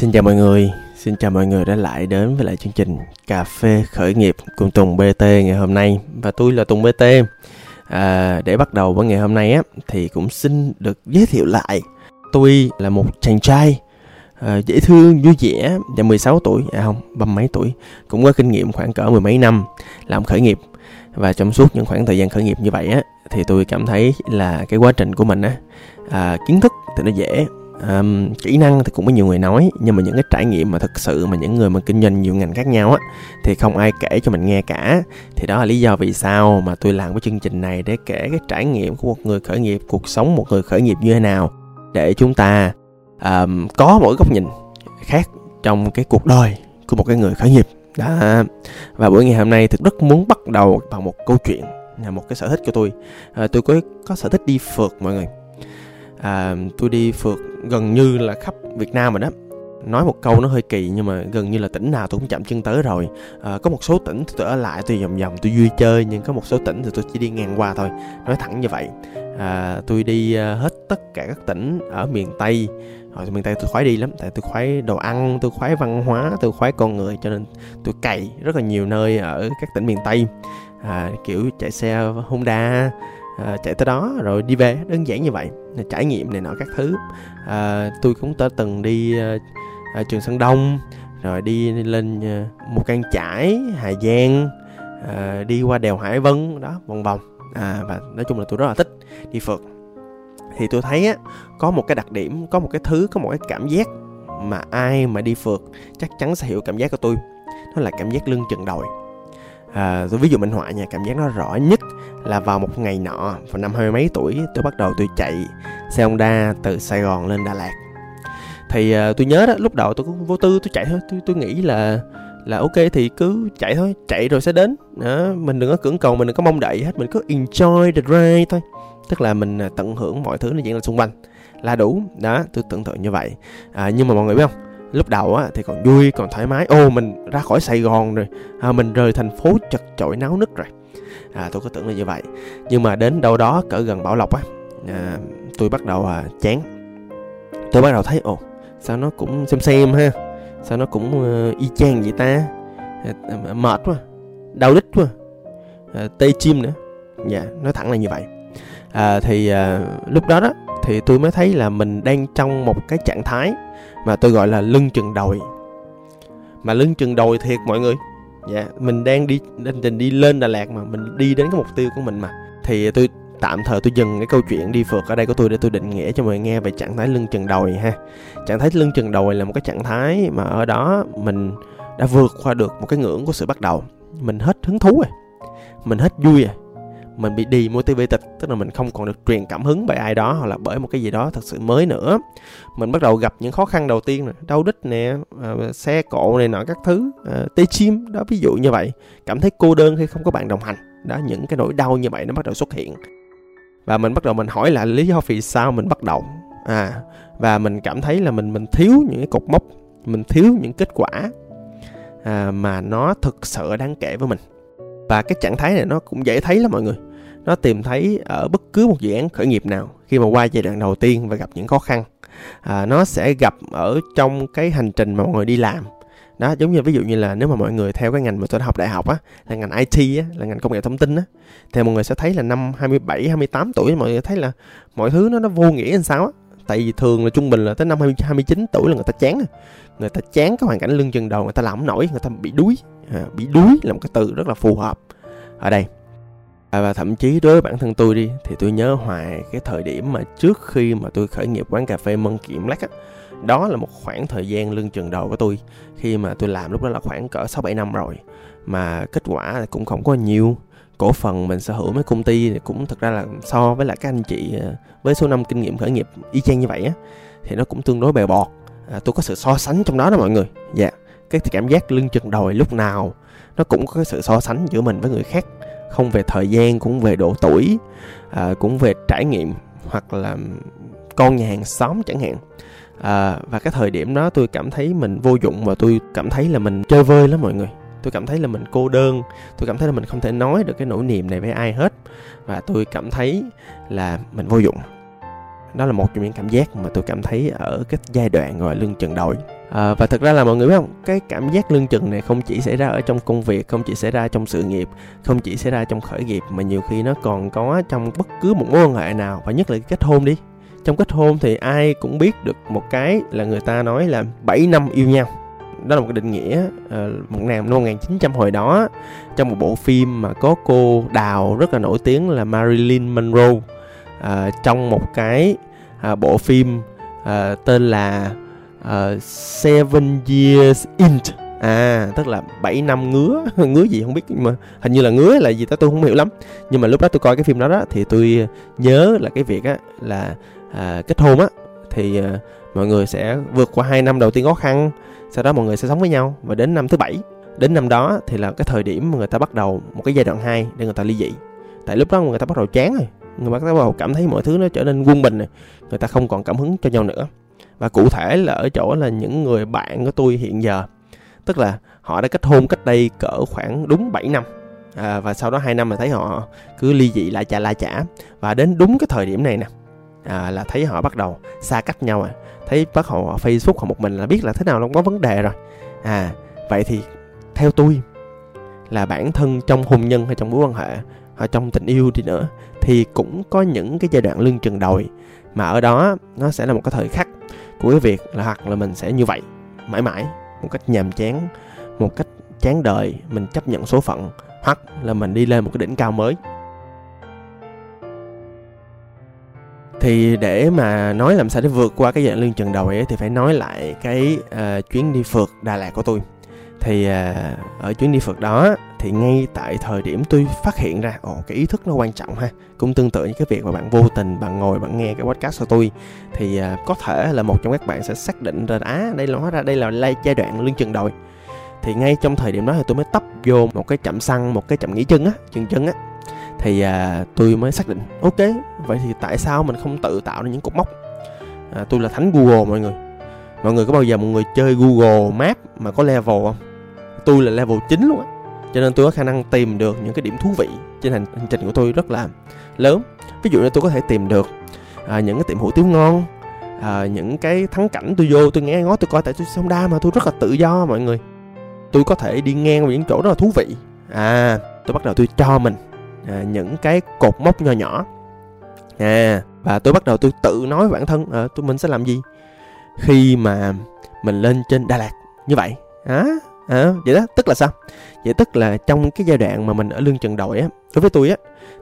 Xin chào mọi người, xin chào mọi người đã lại đến với lại chương trình Cà phê khởi nghiệp cùng Tùng BT ngày hôm nay. Và tôi là Tùng BT à, Để bắt đầu với ngày hôm nay á thì cũng xin được giới thiệu lại. Tôi là một chàng trai à, dễ thương, vui vẻ và 16 tuổi, à không, băm mấy tuổi. Cũng có kinh nghiệm khoảng cỡ mười mấy năm làm khởi nghiệp. Và trong suốt những khoảng thời gian khởi nghiệp như vậy á thì tôi cảm thấy là cái quá trình của mình á à, kiến thức thì nó dễ um, kỹ năng thì cũng có nhiều người nói nhưng mà những cái trải nghiệm mà thực sự mà những người mà kinh doanh nhiều ngành khác nhau á thì không ai kể cho mình nghe cả. Thì đó là lý do vì sao mà tôi làm cái chương trình này để kể cái trải nghiệm của một người khởi nghiệp cuộc sống một người khởi nghiệp như thế nào để chúng ta um, có một góc nhìn khác trong cái cuộc đời của một cái người khởi nghiệp. Đó. Và buổi ngày hôm nay thực rất muốn bắt đầu bằng một câu chuyện là một cái sở thích của tôi. À, tôi có có sở thích đi phượt mọi người à, tôi đi phượt gần như là khắp Việt Nam rồi đó. Nói một câu nó hơi kỳ nhưng mà gần như là tỉnh nào tôi cũng chạm chân tới rồi. À, có một số tỉnh thì tôi ở lại tôi vòng vòng tôi vui chơi nhưng có một số tỉnh thì tôi chỉ đi ngang qua thôi. Nói thẳng như vậy à, tôi đi à, hết tất cả các tỉnh ở miền tây. Ở miền tây tôi khoái đi lắm tại tôi khoái đồ ăn tôi khoái văn hóa tôi khoái con người cho nên tôi cày rất là nhiều nơi ở các tỉnh miền tây. À, kiểu chạy xe honda à, chạy tới đó rồi đi về đơn giản như vậy trải nghiệm này nọ các thứ. À, tôi cũng đã từng đi à, à, trường sơn đông rồi đi lên à, một căn trải hà giang à, đi qua đèo hải vân đó vòng vòng. À, và nói chung là tôi rất là thích đi phượt. Thì tôi thấy á có một cái đặc điểm có một cái thứ có một cái cảm giác mà ai mà đi phượt chắc chắn sẽ hiểu cảm giác của tôi. Nó là cảm giác lưng chừng đồi à, tôi ví dụ minh họa nha cảm giác nó rõ nhất là vào một ngày nọ vào năm hai mươi mấy tuổi tôi bắt đầu tôi chạy xe Honda từ Sài Gòn lên Đà Lạt. Thì à, tôi nhớ đó lúc đầu tôi cũng vô tư tôi chạy thôi tôi tôi nghĩ là là ok thì cứ chạy thôi chạy rồi sẽ đến. Đó, mình đừng có cưỡng cầu mình đừng có mong đợi hết mình cứ enjoy the ride thôi. Tức là mình à, tận hưởng mọi thứ nó diễn ra xung quanh là đủ. Đó tôi tưởng tượng như vậy. À, nhưng mà mọi người biết không? Lúc đầu á thì còn vui còn thoải mái. Ô mình ra khỏi sài gòn rồi. À, mình rời thành phố chật chội náo nức rồi. À, tôi có tưởng là như vậy. Nhưng mà đến đâu đó cỡ gần bảo lộc á à, tôi bắt đầu à, chán. Tôi bắt đầu thấy ồ sao nó cũng xem xem ha. Sao nó cũng uh, y chang vậy ta? À, à mệt quá đau đít quá. À, tê chim nữa. Dạ nói thẳng là như vậy. À, thì à, lúc đó đó thì tôi mới thấy là mình đang trong một cái trạng thái mà tôi gọi là lưng chừng đồi. Mà lưng chừng đồi thiệt mọi người. Dạ mình đang đi đang trình đi lên Đà Lạt mà, mình đi đến cái mục tiêu của mình mà. Thì tôi tạm thời tôi dừng cái câu chuyện đi phượt ở đây của tôi để tôi định nghĩa cho mọi người nghe về trạng thái lưng chừng đồi ha. Trạng thái lưng chừng đồi là một cái trạng thái mà ở đó mình đã vượt qua được một cái ngưỡng của sự bắt đầu. Mình hết hứng thú rồi. Mình hết vui rồi mình bị demotivated tức là mình không còn được truyền cảm hứng bởi ai đó hoặc là bởi một cái gì đó thật sự mới nữa. Mình bắt đầu gặp những khó khăn đầu tiên này đau đít nè ờ, xe cộ này nọ các thứ ờ, tê chim đó ví dụ như vậy. Cảm thấy cô đơn khi không có bạn đồng hành đó những cái nỗi đau như vậy nó bắt đầu xuất hiện. Và mình bắt đầu mình hỏi là lý do vì sao mình bắt đầu? À và mình cảm thấy là mình mình thiếu những cái cột mốc mình thiếu những kết quả à, mà nó thực sự đáng kể với mình. Và cái trạng thái này nó cũng dễ thấy lắm mọi người nó tìm thấy ở bất cứ một dự án khởi nghiệp nào khi mà qua giai đoạn đầu tiên và gặp những khó khăn. À, nó sẽ gặp ở trong cái hành trình mà mọi người đi làm. Đó giống như ví dụ như là nếu mà mọi người theo cái ngành mà tôi đã học đại học á là ngành IT á là ngành công nghệ thông tin á thì mọi người sẽ thấy là năm 27 28 tuổi mọi người thấy là mọi thứ nó nó vô nghĩa làm sao á. Tại vì thường là trung bình là tới năm 20, 29 tuổi là người ta chán à. người ta chán cái hoàn cảnh lưng chừng đầu người ta làm không nổi người ta bị đuối. À, bị đuối là một cái từ rất là phù hợp. Ở đây à, và thậm chí đối với bản thân tôi đi thì tôi nhớ hoài cái thời điểm mà trước khi mà tôi khởi nghiệp quán cà phê Mân Kiệm lắc á đó là một khoảng thời gian lưng chừng đầu của tôi. Khi mà tôi làm lúc đó là khoảng cỡ 6 7 năm rồi mà kết quả cũng không có nhiều. Cổ phần mình sở hữu mấy công ty thì cũng thực ra là so với lại các anh chị à, với số năm kinh nghiệm khởi nghiệp y chang như vậy á thì nó cũng tương đối bèo bọt. À, tôi có sự so sánh trong đó đó mọi người. Dạ yeah. cái cảm giác lưng chừng đồi lúc nào nó cũng có cái sự so sánh giữa mình với người khác không về thời gian cũng về độ tuổi à, cũng về trải nghiệm hoặc là con nhà hàng xóm chẳng hạn. À, và cái thời điểm đó tôi cảm thấy mình vô dụng và tôi cảm thấy là mình chơi vơi lắm mọi người. Tôi cảm thấy là mình cô đơn tôi cảm thấy là mình không thể nói được cái nỗi niềm này với ai hết. Và tôi cảm thấy là mình vô dụng đó là một trong những cảm giác mà tôi cảm thấy ở cái giai đoạn gọi lưng chừng đồi à, và thực ra là mọi người biết không? Cái cảm giác lưng chừng này không chỉ xảy ra ở trong công việc không chỉ xảy ra trong sự nghiệp không chỉ xảy ra trong khởi nghiệp mà nhiều khi nó còn có trong bất cứ một mối quan hệ nào và nhất là kết hôn đi. Trong kết hôn thì ai cũng biết được một cái là người ta nói là 7 năm yêu nhau. Đó là một cái định nghĩa ờ, một năm 1900 hồi đó trong một bộ phim mà có cô đào rất là nổi tiếng là Marilyn Monroe uh, trong một cái uh, bộ phim uh, tên là uh, Seven Years Int. À tức là 7 năm ngứa. Ngứa gì không biết nhưng mà hình như là ngứa là gì đó tôi không hiểu lắm. Nhưng mà lúc đó tôi coi cái phim đó đó thì tôi nhớ là cái việc á là à, kết hôn á thì à, mọi người sẽ vượt qua hai năm đầu tiên khó khăn sau đó mọi người sẽ sống với nhau. Và đến năm thứ bảy đến năm đó thì là cái thời điểm mà người ta bắt đầu một cái giai đoạn 2 để người ta ly dị. Tại lúc đó người ta bắt đầu chán rồi người bắt đầu cảm thấy mọi thứ nó trở nên quân bình này, người ta không còn cảm hứng cho nhau nữa. Và cụ thể là ở chỗ là những người bạn của tôi hiện giờ tức là họ đã kết hôn cách đây cỡ khoảng đúng 7 năm. À, và sau đó hai năm mà thấy họ cứ ly dị lại chả la chả. Và đến đúng cái thời điểm này nè à, là thấy họ bắt đầu xa cách nhau à. Thấy bắt họ facebook họ một mình là biết là thế nào nó có vấn đề rồi. À vậy thì theo tôi là bản thân trong hôn nhân hay trong mối quan hệ ở trong tình yêu đi nữa thì cũng có những cái giai đoạn lưng chừng đồi. Mà ở đó nó sẽ là một cái thời khắc của cái việc là hoặc là mình sẽ như vậy mãi mãi một cách nhàm chán một cách chán đời mình chấp nhận số phận hoặc là mình đi lên một cái đỉnh cao mới. Thì để mà nói làm sao để vượt qua cái dạng lưng trần đầu ấy thì phải nói lại cái uh, chuyến đi phượt Đà Lạt của tôi thì à, ở chuyến đi phượt đó thì ngay tại thời điểm tôi phát hiện ra ồ cái ý thức nó quan trọng ha cũng tương tự như cái việc mà bạn vô tình bạn ngồi bạn nghe cái podcast của tôi. Thì à, có thể là một trong các bạn sẽ xác định ra á đây là hóa ra đây là giai đoạn lưng chừng đồi thì ngay trong thời điểm đó thì tôi mới tấp vô một cái chậm xăng một cái chậm nghỉ chân á chân chân á. Thì à, tôi mới xác định ok vậy thì tại sao mình không tự tạo ra những cột mốc? À, tôi là thánh google mọi người. Mọi người có bao giờ một người chơi google map mà có level không? Tôi là level 9 luôn á. Cho nên tôi có khả năng tìm được những cái điểm thú vị trên hành, hành trình của tôi rất là lớn. Ví dụ như tôi có thể tìm được à, những cái tiệm hủ tiếu ngon à, những cái thắng cảnh tôi vô tôi nghe ngó tôi coi tại tôi sông đa mà tôi rất là tự do mọi người. Tôi có thể đi ngang vào những chỗ rất là thú vị. À tôi bắt đầu tôi cho mình à, những cái cột mốc nhỏ nhỏ. À và tôi bắt đầu tôi tự nói với bản thân ờ, à, tôi mình sẽ làm gì khi mà mình lên trên Đà Lạt. Như vậy. Á. à, à, vậy đó tức là sao? Vậy tức là trong cái giai đoạn mà mình ở lương trần đội á đối với tôi á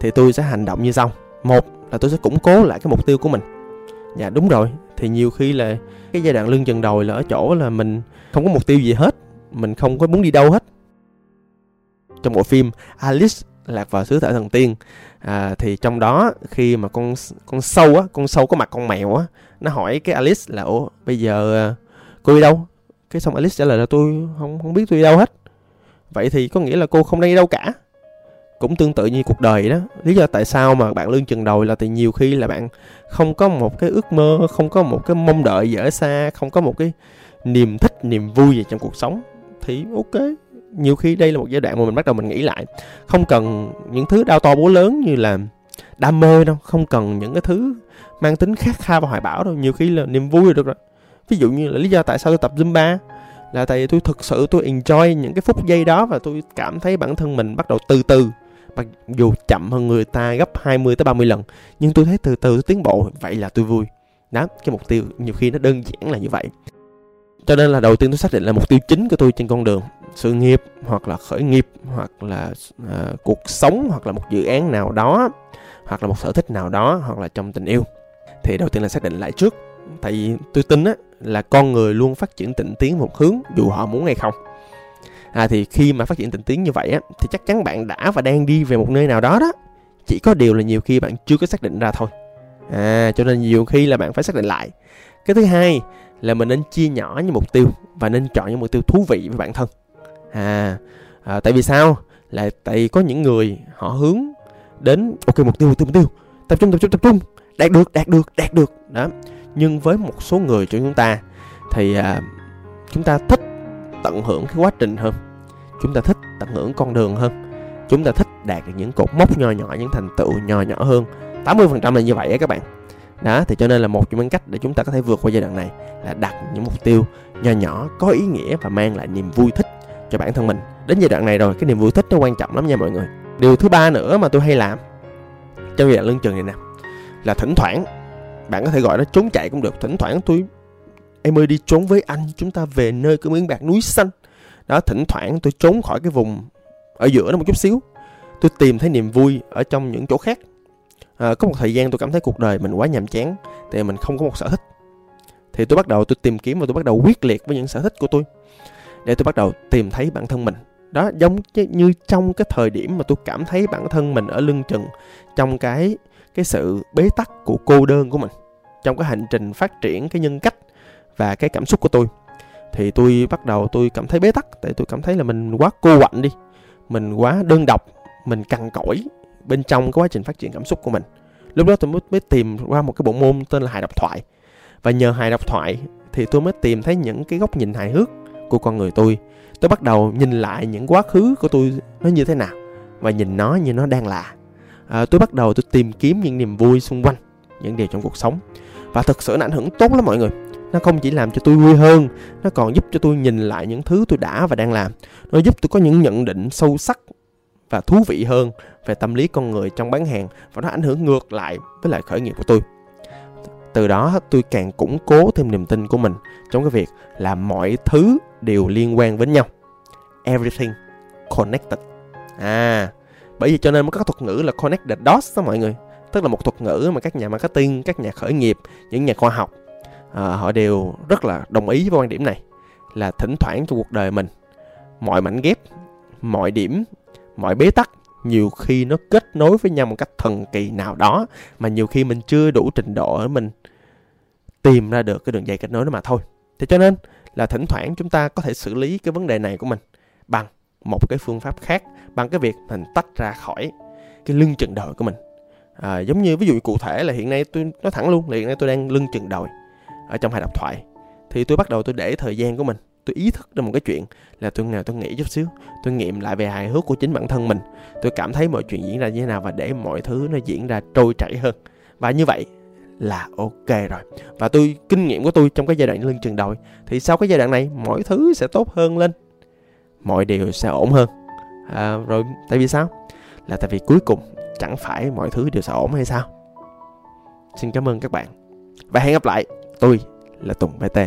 thì tôi sẽ hành động như sau. Một là tôi sẽ củng cố lại cái mục tiêu của mình. Dạ đúng rồi. Thì nhiều khi là cái giai đoạn lương trần đồi là ở chỗ là mình không có mục tiêu gì hết mình không có muốn đi đâu hết. Trong bộ phim Alice lạc vào xứ sở thần tiên à, thì trong đó khi mà con con sâu á con sâu có mặt con mèo á nó hỏi cái Alice là ủa bây giờ à, cô đi đâu? Cái xong Alice trả lời là tôi không không biết tôi đi đâu hết. Vậy thì có nghĩa là cô không đi đâu cả. Cũng tương tự như cuộc đời đó. Lý do tại sao mà bạn lương chừng đầu là thì nhiều khi là bạn không có một cái ước mơ, không có một cái mong đợi gì ở xa, không có một cái niềm thích, niềm vui gì trong cuộc sống. Thì ok, nhiều khi đây là một giai đoạn mà mình bắt đầu mình nghĩ lại. Không cần những thứ đau to bố lớn như là đam mê đâu, không cần những cái thứ mang tính khát khao và hoài bão đâu. Nhiều khi là niềm vui là được rồi ví dụ như là lý do tại sao tôi tập zumba là tại vì tôi thực sự tôi enjoy những cái phút giây đó và tôi cảm thấy bản thân mình bắt đầu từ từ. Mặc dù chậm hơn người ta gấp 20 tới 30 lần nhưng tôi thấy từ từ tôi tiến bộ vậy là tôi vui. Đó cái mục tiêu nhiều khi nó đơn giản là như vậy. Cho nên là đầu tiên tôi xác định là mục tiêu chính của tôi trên con đường sự nghiệp hoặc là khởi nghiệp hoặc là uh, cuộc sống hoặc là một dự án nào đó hoặc là một sở thích nào đó hoặc là trong tình yêu. Thì đầu tiên là xác định lại trước tại vì tôi tin á là con người luôn phát triển tịnh tiến một hướng dù họ muốn hay không. À thì khi mà phát triển tịnh tiến như vậy á thì chắc chắn bạn đã và đang đi về một nơi nào đó đó. Chỉ có điều là nhiều khi bạn chưa có xác định ra thôi. À cho nên nhiều khi là bạn phải xác định lại. Cái thứ hai là mình nên chia nhỏ những mục tiêu và nên chọn những mục tiêu thú vị với bản thân. À, à tại vì sao? Là tại có những người họ hướng đến ok mục tiêu mục tiêu mục tiêu. Tập trung tập trung tập trung. Đạt được đạt được đạt được. Đó nhưng với một số người trong chúng ta thì à, chúng ta thích tận hưởng cái quá trình hơn. Chúng ta thích tận hưởng con đường hơn. Chúng ta thích đạt được những cột mốc nho nhỏ những thành tựu nho nhỏ hơn. 80% là như vậy á các bạn. Đó thì cho nên là một trong những cách để chúng ta có thể vượt qua giai đoạn này là đặt những mục tiêu nho nhỏ có ý nghĩa và mang lại niềm vui thích cho bản thân mình. Đến giai đoạn này rồi cái niềm vui thích nó quan trọng lắm nha mọi người. Điều thứ ba nữa mà tôi hay làm trong giai đoạn lưng chừng này nè là thỉnh thoảng bạn có thể gọi nó trốn chạy cũng được. Thỉnh thoảng tôi em ơi đi trốn với anh. Chúng ta về nơi cái miếng bạc núi xanh. Đó thỉnh thoảng tôi trốn khỏi cái vùng ở giữa nó một chút xíu. Tôi tìm thấy niềm vui ở trong những chỗ khác. À, có một thời gian tôi cảm thấy cuộc đời mình quá nhàm chán thì mình không có một sở thích. Thì tôi bắt đầu tôi tìm kiếm và tôi bắt đầu quyết liệt với những sở thích của tôi để tôi bắt đầu tìm thấy bản thân mình. Đó giống như trong cái thời điểm mà tôi cảm thấy bản thân mình ở lưng chừng trong cái cái sự bế tắc của cô đơn của mình trong cái hành trình phát triển cái nhân cách và cái cảm xúc của tôi. Thì tôi bắt đầu tôi cảm thấy bế tắc tại tôi cảm thấy là mình quá cô quạnh đi mình quá đơn độc mình cằn cỗi bên trong cái quá trình phát triển cảm xúc của mình. Lúc đó tôi mới, mới tìm qua một cái bộ môn tên là hài độc thoại. Và nhờ hài độc thoại thì tôi mới tìm thấy những cái góc nhìn hài hước của con người tôi. Tôi bắt đầu nhìn lại những quá khứ của tôi nó như thế nào và nhìn nó như nó đang là à, tôi bắt đầu tôi tìm kiếm những niềm vui xung quanh những điều trong cuộc sống. Và thực sự nó ảnh hưởng tốt lắm mọi người. Nó không chỉ làm cho tôi vui hơn nó còn giúp cho tôi nhìn lại những thứ tôi đã và đang làm. Nó giúp tôi có những nhận định sâu sắc và thú vị hơn về tâm lý con người trong bán hàng và nó ảnh hưởng ngược lại với lại khởi nghiệp của tôi. Từ đó tôi càng củng cố thêm niềm tin của mình trong cái việc là mọi thứ đều liên quan với nhau. Everything connected. À bởi vì cho nên mới có thuật ngữ là connect the dots đó mọi người. Tức là một thuật ngữ mà các nhà marketing các nhà khởi nghiệp những nhà khoa học à, họ đều rất là đồng ý với quan điểm này là thỉnh thoảng trong cuộc đời mình mọi mảnh ghép mọi điểm mọi bế tắc nhiều khi nó kết nối với nhau một cách thần kỳ nào đó mà nhiều khi mình chưa đủ trình độ để mình tìm ra được cái đường dây kết nối đó mà thôi. Thế cho nên là thỉnh thoảng chúng ta có thể xử lý cái vấn đề này của mình bằng một cái phương pháp khác bằng cái việc mình tách ra khỏi cái lưng chừng đồi của mình. À, giống như ví dụ cụ thể là hiện nay tôi nói thẳng luôn là hiện nay tôi đang lưng chừng đồi ở trong hai độc thoại. Thì tôi bắt đầu tôi để thời gian của mình tôi ý thức được một cái chuyện là tôi nào tôi nghĩ chút xíu tôi nghiệm lại về hài hước của chính bản thân mình. Tôi cảm thấy mọi chuyện diễn ra như thế nào và để mọi thứ nó diễn ra trôi chảy hơn. Và như vậy là ok rồi. Và tôi kinh nghiệm của tôi trong cái giai đoạn lưng chừng đồi thì sau cái giai đoạn này mọi thứ sẽ tốt hơn lên mọi điều sẽ ổn hơn à, rồi tại vì sao? Là tại vì cuối cùng chẳng phải mọi thứ đều sẽ ổn hay sao? Xin cảm ơn các bạn. Và hẹn gặp lại tôi là tùng bt